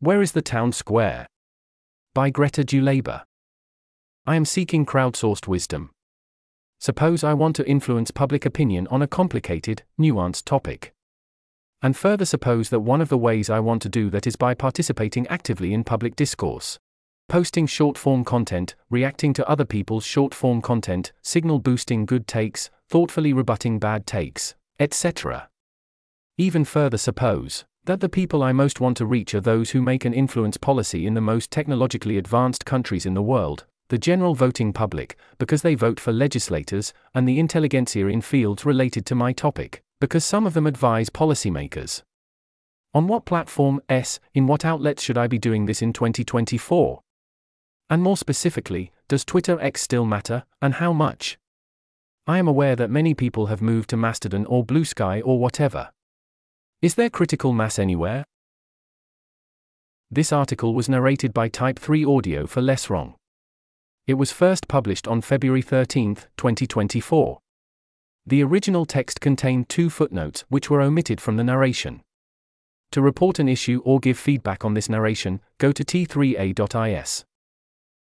Where is the town square? By Gretta Duleba. I am seeking crowdsourced wisdom. Suppose I want to influence public opinion on a complicated, nuanced topic. And further suppose that one of the ways I want to do that is by participating actively in public discourse. Posting short form content, reacting to other people's short form content, signal boosting good takes, thoughtfully rebutting bad takes, etc. Even further suppose that the people I most want to reach are those who make and influence policy in the most technologically advanced countries in the world, the general voting public, because they vote for legislators, and the intelligentsia in fields related to my topic, because some of them advise policymakers. On what platform, S, in what outlets should I be doing this in 2024? And more specifically, does Twitter X still matter, and how much? I am aware that many people have moved to Mastodon or Bluesky or whatever. Is there critical mass anywhere? This article was narrated by Type 3 Audio for LessWrong. It was first published on February 13, 2024. The original text contained two footnotes which were omitted from the narration. To report an issue or give feedback on this narration, go to t3a.is.